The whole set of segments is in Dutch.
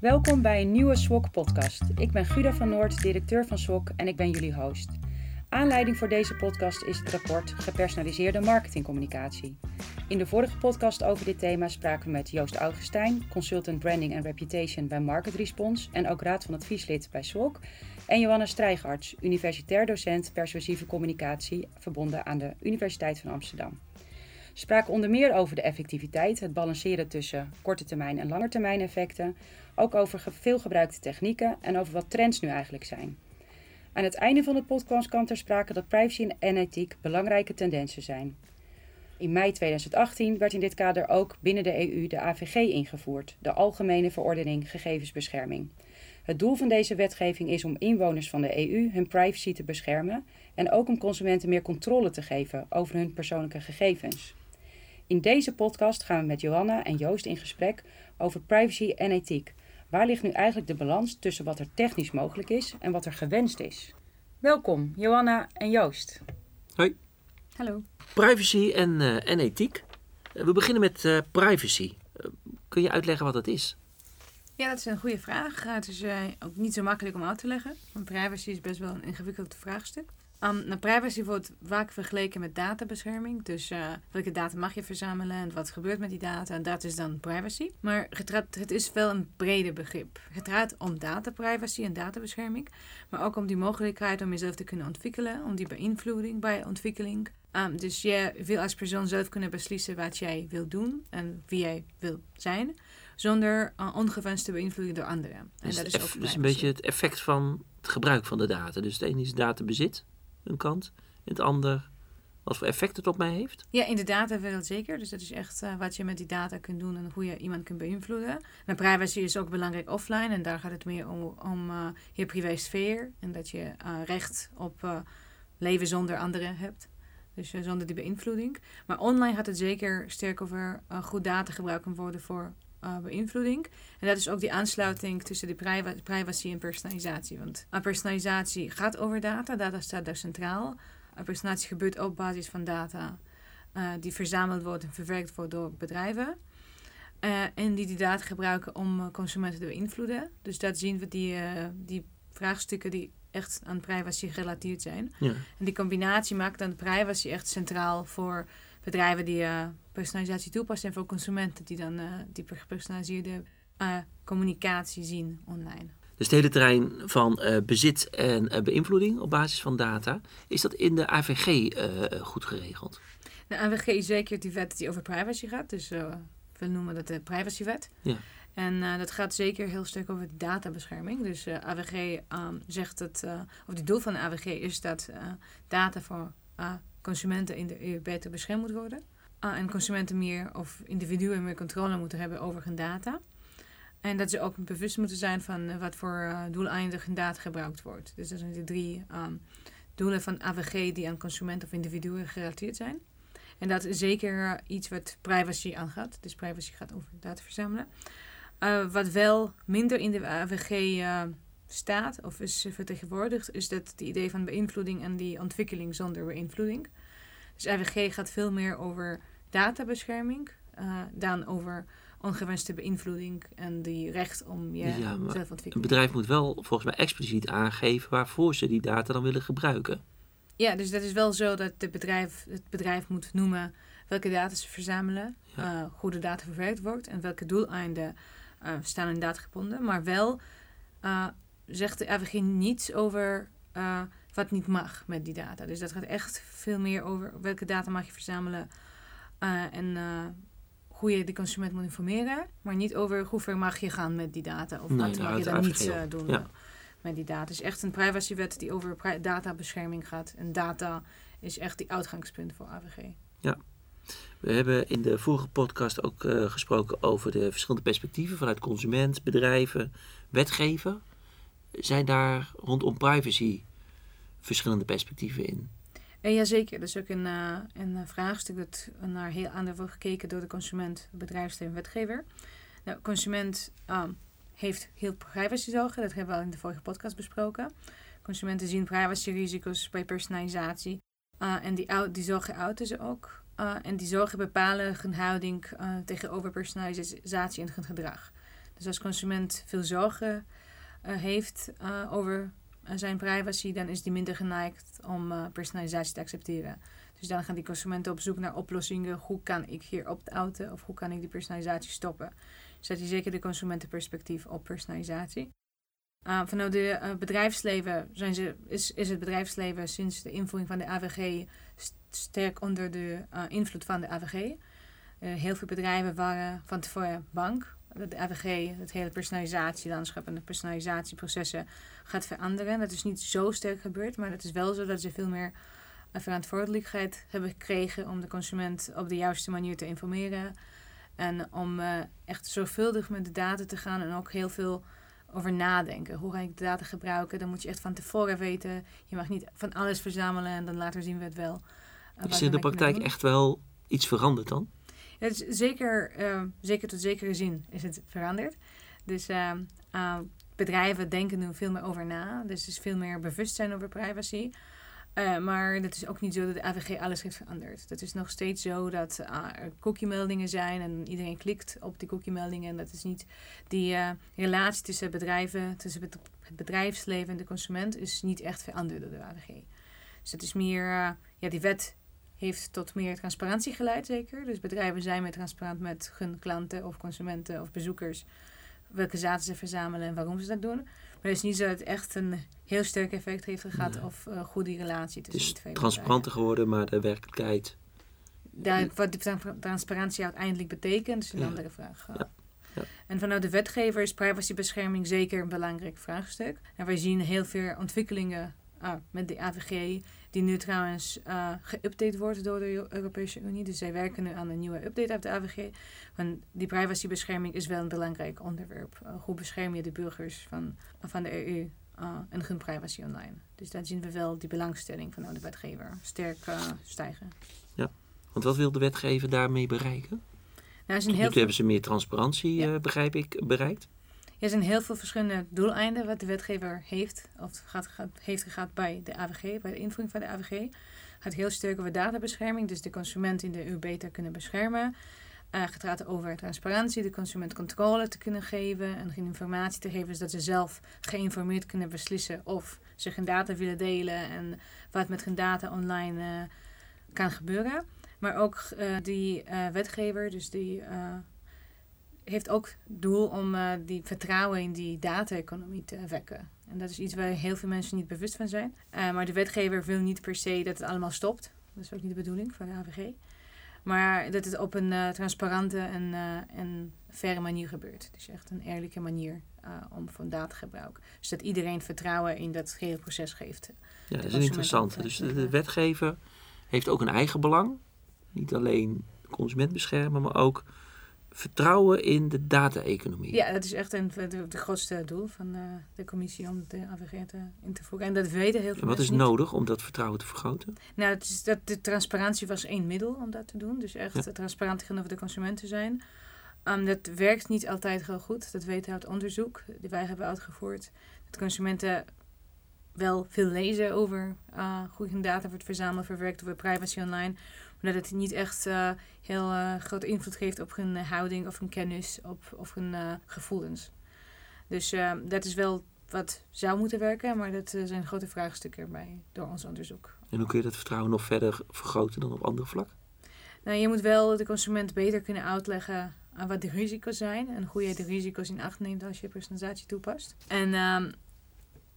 Welkom bij een nieuwe SWOC-podcast. Ik ben Guda van Noord, directeur van SWOC en ik ben jullie host. Aanleiding voor deze podcast is het rapport Gepersonaliseerde marketingcommunicatie. In de vorige podcast over dit thema spraken we met Joost Augustijn, consultant branding en reputation bij Market Response en ook raad van advieslid bij SWOC, en Johanna Strijgarts, universitair docent persuasieve communicatie verbonden aan de Universiteit van Amsterdam spraken onder meer over de effectiviteit, het balanceren tussen korte termijn en lange termijn effecten, ook over veel gebruikte technieken en over wat trends nu eigenlijk zijn. Aan het einde van de podcast kwam ter sprake dat privacy en ethiek belangrijke tendensen zijn. In mei 2018 werd in dit kader ook binnen de EU de AVG ingevoerd, de Algemene Verordening Gegevensbescherming. Het doel van deze wetgeving is om inwoners van de EU hun privacy te beschermen en ook om consumenten meer controle te geven over hun persoonlijke gegevens. In deze podcast gaan we met Johanna en Joost in gesprek over privacy en ethiek. Waar ligt nu eigenlijk de balans tussen wat er technisch mogelijk is en wat er gewenst is? Welkom, Johanna en Joost. Hoi. Hallo. Privacy en, uh, en ethiek. Uh, we beginnen met uh, privacy. kun je uitleggen wat dat is? Ja, dat is een goede vraag. Het is ook niet zo makkelijk om uit te leggen. Want privacy is best wel een ingewikkeld vraagstuk. Um, nou, privacy wordt vaak vergeleken met databescherming. Dus uh, welke data mag je verzamelen en wat gebeurt met die data. En dat is dan privacy. Maar het, het is wel een breder begrip. Het gaat om dataprivacy en databescherming. Maar ook om die mogelijkheid om jezelf te kunnen ontwikkelen. Om die beïnvloeding bij ontwikkeling. Um, dus je wil als persoon zelf kunnen beslissen wat jij wil doen en wie jij wil zijn. Zonder uh, ongewenste beïnvloeding door anderen. En dus dat is ook dus een beetje het effect van het gebruik van de data. Dus het ene is databezit een kant. En het ander, wat voor effect het op mij heeft? Ja, in de datawereld zeker. Dus dat is echt uh, wat je met die data kunt doen en hoe je iemand kunt beïnvloeden. Maar privacy is ook belangrijk offline. En daar gaat het meer om, om uh, je privésfeer. En dat je uh, recht op leven zonder anderen hebt. Dus zonder die beïnvloeding. Maar online gaat het zeker sterk over goed data gebruikt kan worden voor uh, beïnvloeding. En dat is ook die aansluiting tussen de privacy en personalisatie. Want personalisatie gaat over data, data staat daar centraal. personalisatie gebeurt op basis van data uh, die verzameld wordt en verwerkt wordt door bedrijven. Uh, en die die data gebruiken om consumenten te beïnvloeden. Dus dat zien we die, die vraagstukken die echt aan privacy gerelateerd zijn. Ja. En die combinatie maakt dan de privacy echt centraal voor bedrijven die uh, personalisatie toepassen en voor consumenten die dan uh, die gepersonaliseerde uh, communicatie zien online. Dus het hele terrein van bezit en beïnvloeding op basis van data, is dat in de AVG goed geregeld? De AVG is zeker die wet die over privacy gaat, dus we noemen dat de privacywet. Ja. En dat gaat zeker heel sterk over databescherming. Dus AVG um, zegt dat, of het doel van de AVG is dat data voor consumenten in de EU beter beschermd moet worden. Uh, en consumenten meer of individuen meer controle moeten hebben over hun data. En dat ze ook bewust moeten zijn van uh, wat voor uh, doeleinden hun data gebruikt wordt. Dus dat zijn de drie um, doelen van AVG die aan consumenten of individuen gerelateerd zijn. En dat is zeker iets wat privacy aangaat. Dus privacy gaat over data verzamelen. wat wel minder in de AVG staat of is vertegenwoordigd, is dat het idee van beïnvloeding en die ontwikkeling zonder beïnvloeding. Dus IVG gaat veel meer over databescherming uh, dan over ongewenste beïnvloeding en die recht om je ja, zelf te ontwikkelen. Een bedrijf moet wel volgens mij expliciet aangeven waarvoor ze die data dan willen gebruiken. Ja, dus dat is wel zo dat het bedrijf, het bedrijf moet noemen welke data ze verzamelen, ja. uh, hoe de data verwerkt wordt en welke doeleinden uh, staan in gebonden. Maar wel zegt de AVG niets over uh, wat niet mag met die data. Dus dat gaat echt veel meer over welke data mag je verzamelen uh, en uh, hoe je de consument moet informeren. Maar niet over hoe ver mag je gaan met die data of nee, wat mag je dan niet doen ja. met die data. Het is echt een privacywet die over databescherming gaat. En data is echt die uitgangspunt voor AVG. Ja. We hebben in de vorige podcast ook gesproken over de verschillende perspectieven vanuit consument, bedrijven, wetgever. Zijn daar rondom privacy verschillende perspectieven in? En jazeker, dat is ook een, uh, een vraagstuk dat naar heel anders wordt gekeken door de consument, bedrijfsleven, wetgever. De consument um, heeft heel privacyzorgen, dat hebben we al in de vorige podcast besproken. Consumenten zien privacyrisico's bij personalisatie uh, en die, die zorgen uiten ze ook. En die zorgen bepalen hun houding tegenover personalisatie en hun gedrag. Dus als consument veel zorgen heeft over zijn privacy, dan is die minder geneigd om personalisatie te accepteren. Dus dan gaan die consumenten op zoek naar oplossingen. Hoe kan ik hier opt-outen of hoe kan ik die personalisatie stoppen? Dat je zeker de consumentenperspectief op personalisatie. Uh, vanuit het bedrijfsleven zijn ze, is, is het bedrijfsleven sinds de invoering van de AVG sterk onder de invloed van de AVG. heel veel bedrijven waren van tevoren bang dat de AVG, het hele personalisatielandschap en de personalisatieprocessen gaat veranderen. Dat is niet zo sterk gebeurd, maar het is wel zo dat ze veel meer verantwoordelijkheid hebben gekregen om de consument op de juiste manier te informeren. En om echt zorgvuldig met de data te gaan en ook heel veel over nadenken. Hoe ga ik de data gebruiken? Dan moet je echt van tevoren weten. Je mag niet van alles verzamelen en dan later zien we het wel. Uh, is in de praktijk echt wel iets veranderd dan? Is zeker, uh, zeker tot zekere zin is het veranderd. Dus uh, bedrijven denken nu veel meer over na. Dus er is veel meer bewustzijn over privacy. Uh, maar dat is ook niet zo dat de AVG alles heeft veranderd. Het is nog steeds zo dat uh, er cookie-meldingen zijn en iedereen klikt op die cookie-meldingen. En dat is niet die uh, relatie tussen bedrijven, tussen het bedrijfsleven en de consument, is niet echt veranderd door de AVG. Dus het is meer, ja, die wet heeft tot meer transparantie geleid, zeker. Dus bedrijven zijn meer transparant met hun klanten of consumenten of bezoekers welke data ze verzamelen en waarom ze dat doen. Maar het is niet zo dat het echt een heel sterk effect heeft gehad of uh, goed die relatie tussen het is twee transparanter geworden, maar de werkelijkheid... Daar, wat die transparantie uiteindelijk betekent, is een andere vraag. Ja. Ja. En vanuit de wetgever is privacybescherming zeker een belangrijk vraagstuk. En wij zien heel veel ontwikkelingen ah, met de AVG die nu trouwens uh, geüpdate wordt door de Europese Unie. Dus zij werken nu aan een nieuwe update uit de AVG. Want die privacybescherming is wel een belangrijk onderwerp. Uh, hoe bescherm je de burgers van, van de EU uh, en hun privacy online? Dus daar zien we wel die belangstelling van de wetgever sterk stijgen. Ja, want wat wil de wetgever daarmee bereiken? Nou, nu heel hebben ze meer transparantie, begrijp ik, bereikt. Er zijn heel veel verschillende doeleinden wat de wetgever heeft, of gaat, gaat, heeft gehad bij de AVG, bij de invoering van de AVG. Het gaat heel sterk over databescherming, dus de consument in de EU beter kunnen beschermen. Uh, het gaat over transparantie, de consument controle te kunnen geven en geen informatie te geven, zodat ze zelf geïnformeerd kunnen beslissen of ze hun data willen delen en wat met hun data online uh, kan gebeuren. Maar ook uh, die wetgever, dus die heeft ook doel om uh, die vertrouwen in die data-economie te wekken. En dat is iets waar heel veel mensen niet bewust van zijn. Uh, maar de wetgever wil niet per se dat het allemaal stopt. Dat is ook niet de bedoeling van de AVG. Maar dat het op een uh, transparante en, en faire manier gebeurt. Dus echt een eerlijke manier om van datagebruik. Dus dat iedereen vertrouwen in dat hele proces geeft. Ja, dat is interessant. Dus de, de wetgever heeft ook een eigen belang. Niet alleen de consument beschermen, maar ook vertrouwen in de data-economie. Ja, dat is echt een, het grootste doel van uh, de commissie om de AVG te, in te voeren. En dat weten heel veel en wat is nodig om dat vertrouwen te vergroten? Nou, het is dat de transparantie was één middel om dat te doen. Dus echt ja. transparant tegenover de consumenten zijn. Um, dat werkt niet altijd heel goed. Dat weten we uit onderzoek die wij hebben uitgevoerd. Dat consumenten wel veel lezen over uh, hoe hun data wordt verzameld, verwerkt over privacy online omdat het niet echt uh, heel uh, grote invloed geeft op hun houding of hun kennis op, of hun gevoelens. Dus dat is wel wat zou moeten werken, maar dat zijn grote vraagstukken erbij door ons onderzoek. En hoe kun je dat vertrouwen nog verder vergroten dan op andere vlakken? Nou, je moet wel de consument beter kunnen uitleggen wat de risico's zijn en hoe je de risico's in acht neemt als je personalisatie toepast. En um,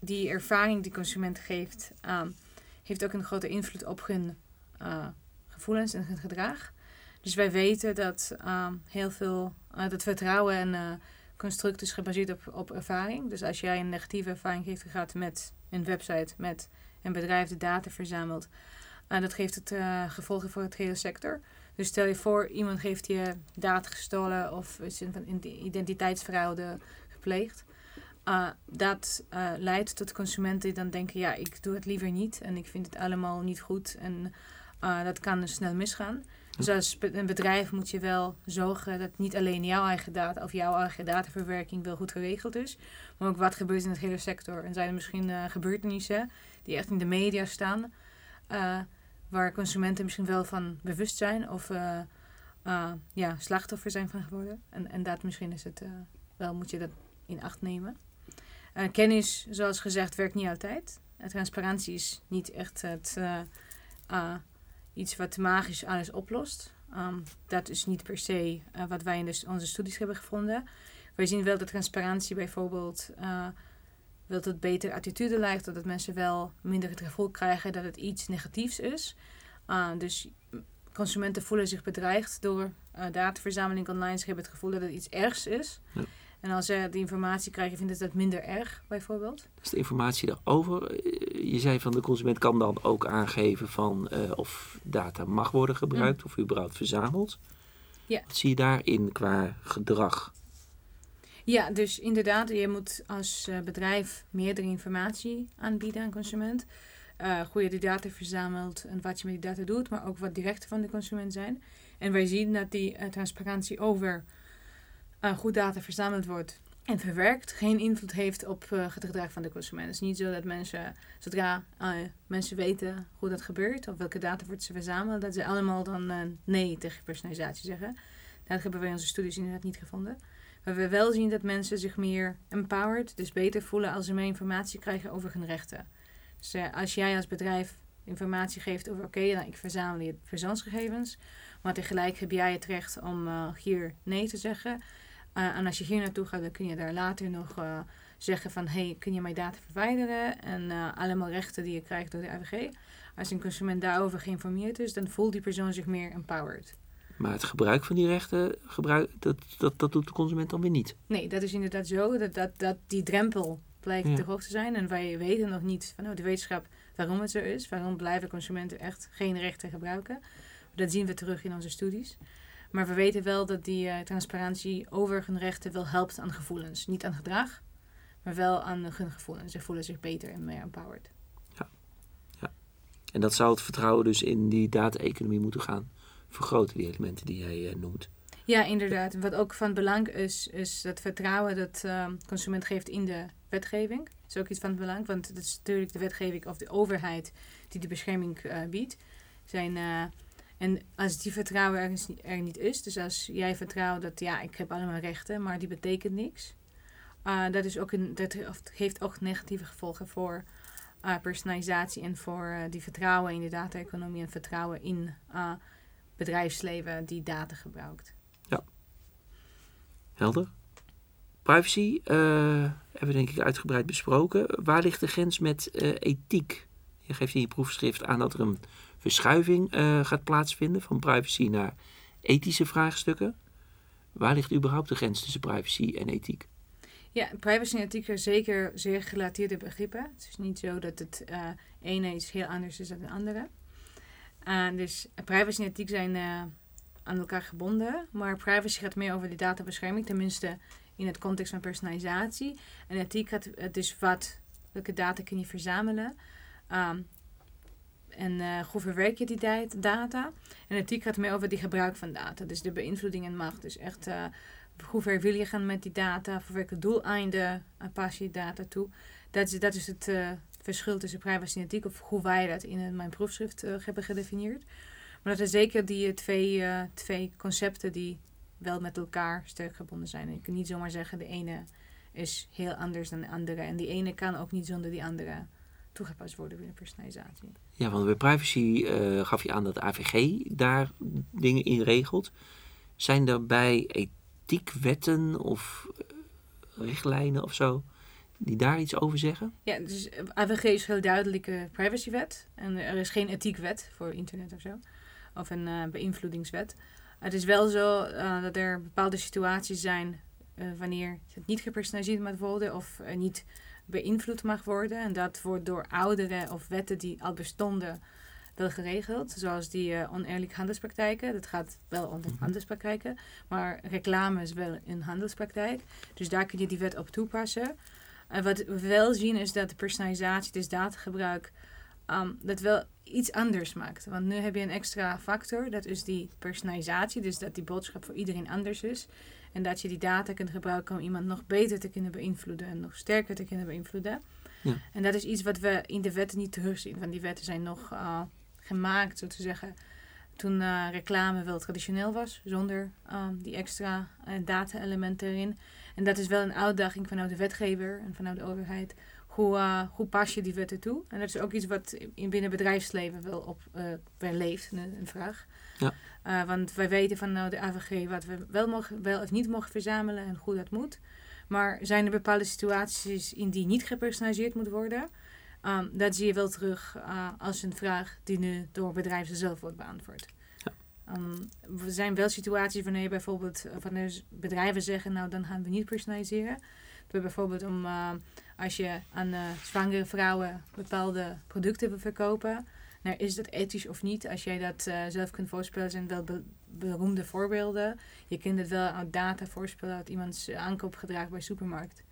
die ervaring die consument geeft, um, heeft ook een grote invloed op hun uh, gevoelens en het gedrag. Dus wij weten dat um, heel veel, uh, dat vertrouwen en uh, construct is gebaseerd op, op ervaring. Dus als jij een negatieve ervaring heeft gehad met een website, met een bedrijf dat data verzamelt, dat geeft het gevolgen voor het hele sector. Dus stel je voor, iemand heeft je data gestolen of is een identiteitsfraude gepleegd. Uh, dat uh, leidt tot consumenten die dan denken, ja, ik doe het liever niet en ik vind het allemaal niet goed. En uh, dat kan dus snel misgaan. Dus als een bedrijf moet je wel zorgen dat niet alleen jouw eigen data of jouw eigen dataverwerking wel goed geregeld is, maar ook wat gebeurt in het hele sector. En zijn er misschien uh, gebeurtenissen die echt in de media staan, uh, waar consumenten misschien wel van bewust zijn of ja, slachtoffer zijn van geworden. En, en dat misschien is het wel moet je dat in acht nemen. Uh, kennis, zoals gezegd, werkt niet altijd. Uh, transparantie is niet echt het, uh, iets wat magisch alles oplost. Um, dat is niet per se wat wij in onze studies hebben gevonden. Wij zien wel dat transparantie bijvoorbeeld wil tot betere attitude leidt, dat mensen wel minder het gevoel krijgen dat het iets negatiefs is. dus consumenten voelen zich bedreigd door dataverzameling online. Ze hebben het gevoel dat het iets ergs is. Ja. En als ze die informatie krijgen, vinden ze dat minder erg, bijvoorbeeld. Dus de informatie daarover, eh, je zei van de consument kan dan ook aangeven van uh, of data mag worden gebruikt mm. of überhaupt verzameld. Ja. Wat zie je daarin qua gedrag? Ja, dus inderdaad, je moet als uh, bedrijf meerdere informatie aanbieden aan consument. Uh, hoe je die data verzamelt en wat je met die data doet, maar ook wat de rechten van de consument zijn. En wij zien dat die transparantie over goed data verzameld wordt en verwerkt, geen invloed heeft op uh, het gedrag van de consument. Het is niet zo dat mensen, zodra uh, mensen weten hoe dat gebeurt of welke data wordt ze verzameld, dat ze allemaal dan nee tegen personalisatie zeggen. Dat hebben we in onze studies inderdaad niet gevonden. Maar we wel zien dat mensen zich meer empowered, dus beter voelen als ze meer informatie krijgen over hun rechten. Dus als jij als bedrijf informatie geeft over, oké, nou, ik verzamel je persoonsgegevens, maar tegelijk heb jij het recht om hier nee te zeggen uh, en als je hier naartoe gaat, dan kun je daar later nog uh, zeggen van... hey, kun je mijn data verwijderen? En uh, allemaal rechten die je krijgt door de AVG. Als een consument daarover geïnformeerd is, dan voelt die persoon zich meer empowered. Maar het gebruik van die rechten, gebruik, dat, dat, dat doet de consument dan weer niet? Nee, dat is inderdaad zo. Dat, dat, dat die drempel blijkt ja. te hoog te zijn. En wij weten nog niet vanuit de wetenschap waarom het zo is. Waarom blijven consumenten echt geen rechten gebruiken. Dat zien we terug in onze studies. Maar we weten wel dat die uh, transparantie over hun rechten wel helpt aan gevoelens. Niet aan gedrag, maar wel aan hun gevoelens. Ze voelen zich beter en meer empowered. Ja. ja. En dat zou het vertrouwen dus in die data-economie moeten gaan vergroten, die elementen die jij uh, noemt. Ja, inderdaad. Wat ook van belang is, is het vertrouwen dat uh, consument geeft in de wetgeving. Dat is ook iets van belang, want het is natuurlijk de wetgeving of de overheid die de bescherming biedt. Zijn en als die vertrouwen ergens er niet is, dus als jij vertrouwt dat ja, ik heb allemaal rechten, maar die betekent niks. Uh, dat, is ook een, dat heeft ook negatieve gevolgen voor uh, personalisatie en voor uh, die vertrouwen in de data-economie en vertrouwen in bedrijfsleven die data gebruikt. Ja, helder. Privacy hebben we denk ik uitgebreid besproken. Waar ligt de grens met ethiek? Je geeft in je proefschrift aan dat er een verschuiving uh, gaat plaatsvinden van privacy naar ethische vraagstukken. Waar ligt überhaupt de grens tussen privacy en ethiek? Ja, privacy en ethiek zijn zeker zeer gerelateerde begrippen. Het is niet zo dat het uh, ene iets heel anders is dan het andere. Uh, dus privacy en ethiek zijn aan elkaar gebonden. Maar privacy gaat meer over de databescherming, tenminste in het context van personalisatie. En ethiek gaat dus wat, welke data kun je verzamelen. Um, en uh, hoe verwerk je die data? En ethiek gaat meer over die gebruik van data. Dus de beïnvloeding en macht. Dus echt uh, hoe ver wil je gaan met die data? Voor welke doeleinden uh, pas je data toe? Dat is, dat is het verschil tussen privacy en ethiek. Of hoe wij dat in mijn proefschrift hebben gedefinieerd. Maar dat zijn zeker die twee, twee concepten die wel met elkaar sterk gebonden zijn. En ik kan niet zomaar zeggen de ene is heel anders dan de andere. En die ene kan ook niet zonder die andere toegepast worden binnen personalisatie. Ja, want bij privacy uh, gaf je aan dat de AVG daar dingen in regelt. Zijn er bij ethikwetten of uh, richtlijnen of zo die daar iets over zeggen? Ja, dus eh, AVG is een heel duidelijke privacywet. En er is geen ethiekwet voor internet of zo. Of een uh, beïnvloedingswet. Het is wel zo dat er bepaalde situaties zijn wanneer het niet gepersonaliseerd mag worden of niet beïnvloed mag worden. En dat wordt door oudere of wetten die al bestonden wel geregeld. Zoals die uh, oneerlijke handelspraktijken. Dat gaat wel om mhm. handelspraktijken. Maar reclame is wel een handelspraktijk. Dus daar kun je die wet op toepassen. En wat we wel zien is dat de personalisatie, dus datagebruik, um, dat wel iets anders maakt. Want nu heb je een extra factor, dat is die personalisatie. Dus dat die boodschap voor iedereen anders is. En dat je die data kunt gebruiken om iemand nog beter te kunnen beïnvloeden en nog sterker te kunnen beïnvloeden. Ja. En dat is iets wat we in de wetten niet terugzien. Want die wetten zijn nog uh, gemaakt, zo te zeggen, toen uh, reclame wel traditioneel was, zonder um, die extra uh, data-elementen erin. En dat is wel een uitdaging vanuit de wetgever en vanuit de overheid. Hoe, uh, hoe pas je die wetten toe? En dat is ook iets wat in binnen bedrijfsleven wel op wel leeft, een, een vraag. Ja. want wij weten van nou, de AVG wat we wel, mogen, wel of niet mogen verzamelen en hoe dat moet. Maar zijn er bepaalde situaties in die niet gepersonaliseerd moet worden? Um, dat zie je wel terug uh, als een vraag die nu door bedrijven zelf wordt beantwoord. Ja. Um, er zijn wel situaties wanneer bijvoorbeeld eh, wanneer bedrijven zeggen, nou dan gaan we niet personaliseren. Bijvoorbeeld om uh, als je aan uh, zwangere vrouwen bepaalde producten wil verkopen. Nou, is dat ethisch of niet? Als jij dat zelf kunt voorspellen, zijn wel beroemde voorbeelden. Je kunt het wel uit data voorspellen uit iemands aankoopgedrag bij supermarkt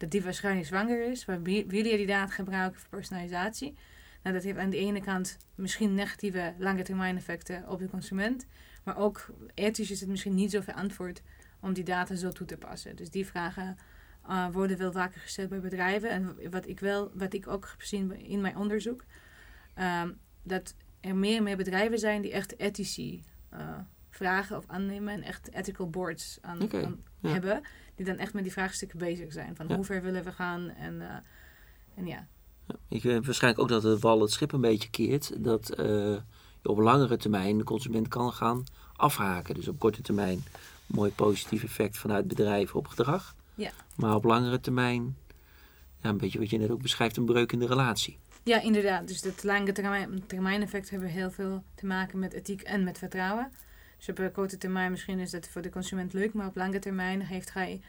dat die waarschijnlijk zwanger is. Willen je die data gebruiken voor personalisatie? Nou, dat heeft aan de ene kant misschien negatieve lange termijn effecten op de consument. Maar ook ethisch is het misschien niet zo verantwoord om die data zo toe te passen. Dus die vragen uh, worden wel vaker gesteld bij bedrijven. En wat ik, wel, wat ik ook heb gezien in mijn onderzoek, um, dat er meer en meer bedrijven zijn die echt ethici uh, vragen of aannemen en echt ethical boards aan, hebben. Die dan echt met die vraagstukken bezig zijn. Van hoe ver willen we gaan en, uh, en ja. Ik weet waarschijnlijk ook dat de wal het schip een beetje keert. Dat je op langere termijn de consument kan gaan afhaken. Dus op korte termijn mooi positief effect vanuit bedrijven op gedrag. Ja. Maar op langere termijn, ja, een beetje wat je net ook beschrijft, een breuk in de relatie. Ja, inderdaad. Dus dat lange termijn, termijn effect hebben heel veel te maken met ethiek en met vertrouwen. Dus op korte termijn misschien is dat voor de consument leuk, maar op lange termijn heeft hij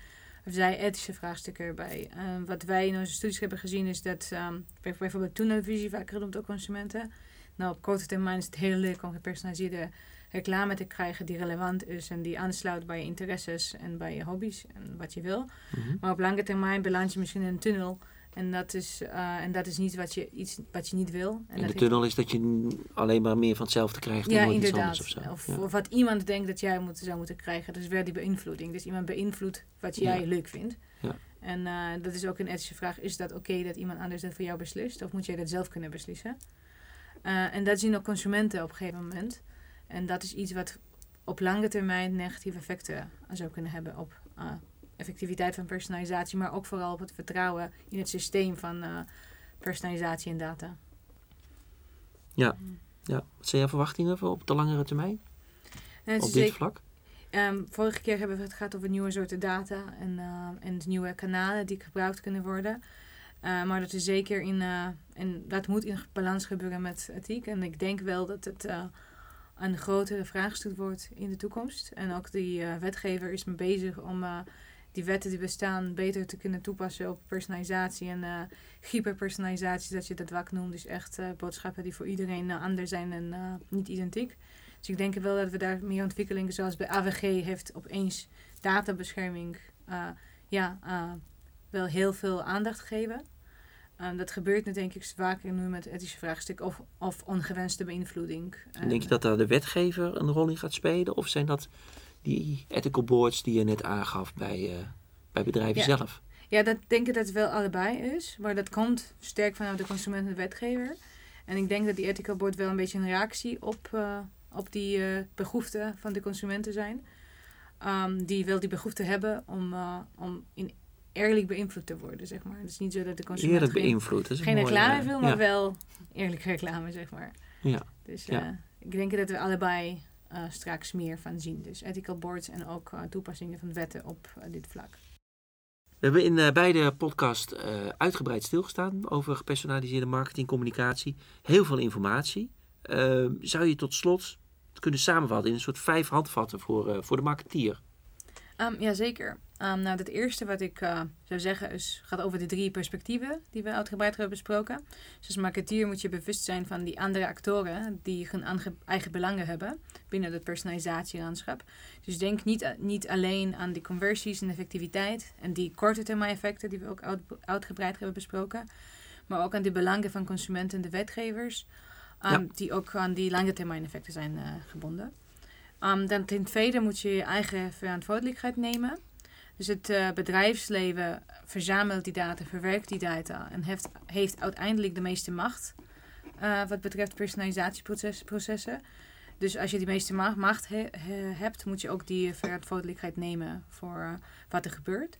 of zij ethische vraagstukken erbij. Uh, wat wij in onze studies hebben gezien is dat um, bijvoorbeeld televisie vaak genoemd door consumenten. Nou, op korte termijn is het heel leuk om gepersonaliseerde reclame te krijgen die relevant is en die aansluit bij je interesses en bij je hobby's en wat je wil. Mhm. Maar op lange termijn beland je misschien in een tunnel en dat is, uh, en dat is niet wat je, iets wat je niet wil. En, de tunnel is dat je alleen maar meer van hetzelfde krijgt dan ja, inderdaad. Iets of, zo. Of, of, wat iemand denkt dat jij moet, zou moeten krijgen. Dat is weer die beïnvloeding. Dus iemand beïnvloedt wat jij leuk vindt. Ja. En uh, dat is ook een ethische vraag. Is dat oké dat iemand anders dat voor jou beslist? Of moet jij dat zelf kunnen beslissen? Uh, en dat zien ook consumenten op een gegeven moment. En dat is iets wat op lange termijn negatieve effecten zou kunnen hebben op effectiviteit van personalisatie, maar ook vooral op het vertrouwen in het systeem van uh, personalisatie en data. Ja. ja, wat zijn jouw verwachtingen voor op de langere termijn? Uh, op dit vlak? Um, vorige keer hebben we het gehad over nieuwe soorten data en, uh, en nieuwe kanalen die gebruikt kunnen worden. Uh, maar dat is zeker in, en dat moet in balans gebeuren met ethiek. En ik denk wel dat het een grotere vraagstuk wordt in de toekomst. En ook die wetgever is mee bezig om die wetten die bestaan beter te kunnen toepassen op personalisatie en uh, hyperpersonalisatie, dat je dat wak noemt. Dus echt boodschappen die voor iedereen anders zijn en niet identiek. Dus ik denk wel dat we daar meer ontwikkelingen, zoals bij AVG heeft opeens databescherming, ja, wel heel veel aandacht geven. dat gebeurt nu denk ik vaker nu met ethische vraagstukken of, of ongewenste beïnvloeding. denk je dat daar de wetgever een rol in gaat spelen? Of zijn dat die ethical boards die je net aangaf bij, uh, bij bedrijven zelf. Ja, dat denk ik dat het wel allebei is. Maar dat komt sterk vanuit de consument en de wetgever. En ik denk dat die ethical board wel een beetje een reactie op, uh, op die uh, behoeften van de consumenten zijn. Um, die wel die behoefte hebben om, om in eerlijk beïnvloed te worden, zeg maar. Het is niet zo dat de consument eerlijk beïnvloed, geen, geen reclame wil, maar wel eerlijk reclame, zeg maar. Ja. Dus ja. ik denk dat we allebei uh, straks meer van zien. Dus ethical boards en ook uh, toepassingen van wetten op dit vlak. We hebben in beide podcasts uitgebreid stilgestaan over gepersonaliseerde marketingcommunicatie. Heel veel informatie. Ehm, zou je tot slot kunnen samenvatten in een soort vijf handvatten voor, voor de marketeer? Um, Jazeker. Um, nou, het eerste wat ik uh, zou zeggen is, gaat over de drie perspectieven die we uitgebreid hebben besproken. Dus als marketeer moet je bewust zijn van die andere actoren die hun eigen belangen hebben binnen het personalisatielandschap. Dus denk niet, niet alleen aan die conversies en effectiviteit en die korte termijn effecten die we ook uitgebreid hebben besproken, maar ook aan de belangen van consumenten en de wetgevers, um, die ook aan die lange termijn effecten zijn uh, gebonden. Um, dan ten tweede moet je je eigen verantwoordelijkheid nemen. Dus het uh, bedrijfsleven verzamelt die data, verwerkt die data en heeft, heeft uiteindelijk de meeste macht uh, wat betreft personalisatieprocessen. Dus als je die meeste macht hebt, moet je ook die verantwoordelijkheid nemen voor wat er gebeurt.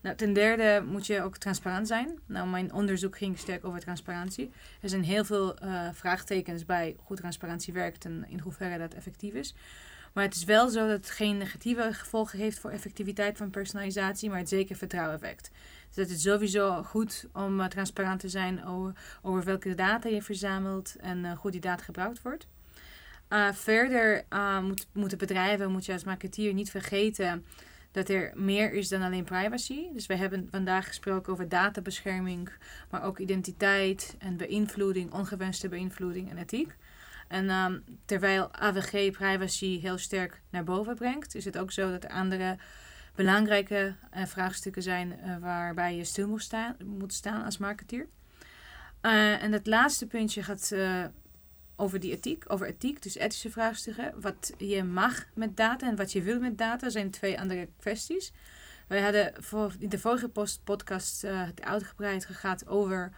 Nou, ten derde moet je ook transparant zijn. Nou, mijn onderzoek ging sterk over transparantie. Er zijn heel veel vraagtekens bij hoe transparantie werkt en in hoeverre dat effectief is. Maar het is wel zo dat het geen negatieve gevolgen heeft voor effectiviteit van personalisatie, maar het zeker vertrouwen wekt. Dus het is sowieso goed om uh, transparant te zijn over, over, welke data je verzamelt en uh, hoe die data gebruikt wordt. verder moet, moeten bedrijven, moet je als marketeer niet vergeten dat er meer is dan alleen privacy. Dus we hebben vandaag gesproken over databescherming, maar ook identiteit en beïnvloeding, ongewenste beïnvloeding en ethiek. En um, terwijl AVG privacy heel sterk naar boven brengt, is het ook zo dat er andere belangrijke uh, vraagstukken zijn uh, waarbij je stil moet staan, moet staan als marketeer. Uh, en het laatste puntje gaat over die ethiek, over ethiek, dus ethische vraagstukken. Wat je mag met data en wat je wil met data zijn twee andere kwesties. We hadden voor, in de vorige podcast het uitgebreid gegaan over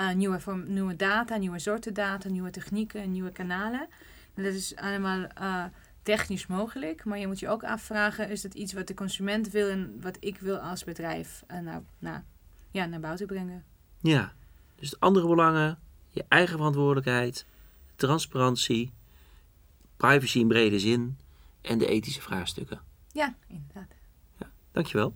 uh, nieuwe, nieuwe data, nieuwe soorten data, nieuwe technieken, nieuwe kanalen. En dat is allemaal uh, technisch mogelijk, maar je moet je ook afvragen: is dat iets wat de consument wil en wat ik wil als bedrijf nou, nou, ja, naar buiten brengen? Ja, dus andere belangen, je eigen verantwoordelijkheid transparantie, privacy in brede zin en de ethische vraagstukken. Ja, inderdaad. Ja, dankjewel.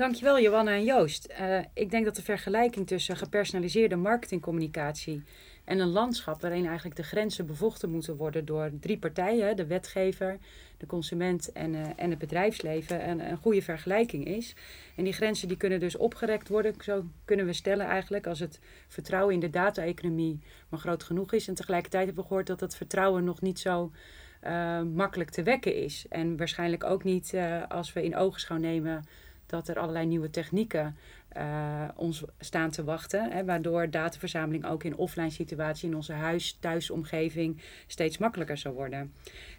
Dankjewel Johanna en Joost. Uh, ik denk dat de vergelijking tussen gepersonaliseerde marketingcommunicatie en een landschap waarin eigenlijk de grenzen bevochten moeten worden door drie partijen, de wetgever, de consument en, uh, en het bedrijfsleven, een, goede vergelijking is. En die grenzen die kunnen dus opgerekt worden, zo kunnen we stellen eigenlijk, als het vertrouwen in de data-economie maar groot genoeg is. En tegelijkertijd hebben we gehoord dat dat vertrouwen nog niet zo uh, makkelijk te wekken is. En waarschijnlijk ook niet als we in ogenschouw nemen dat er allerlei nieuwe technieken uh, ons staan te wachten. Hè, waardoor dataverzameling ook in offline situatie in onze huis, thuisomgeving steeds makkelijker zal worden.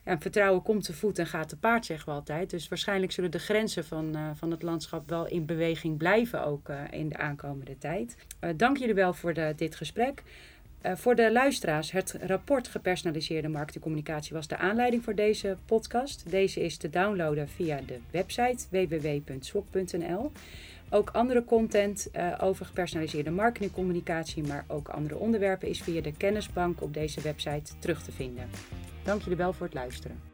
En vertrouwen komt te voet en gaat te paard, zeggen we altijd. Dus waarschijnlijk zullen de grenzen van, uh, van het landschap wel in beweging blijven ook uh, in de aankomende tijd. dank jullie wel voor dit gesprek. Uh, voor de luisteraars, het rapport Gepersonaliseerde marketingcommunicatie was de aanleiding voor deze podcast. Deze is te downloaden via de website www.swok.nl. Ook andere content uh, over gepersonaliseerde marketingcommunicatie, maar ook andere onderwerpen is via de kennisbank op deze website terug te vinden. Dank jullie wel voor het luisteren.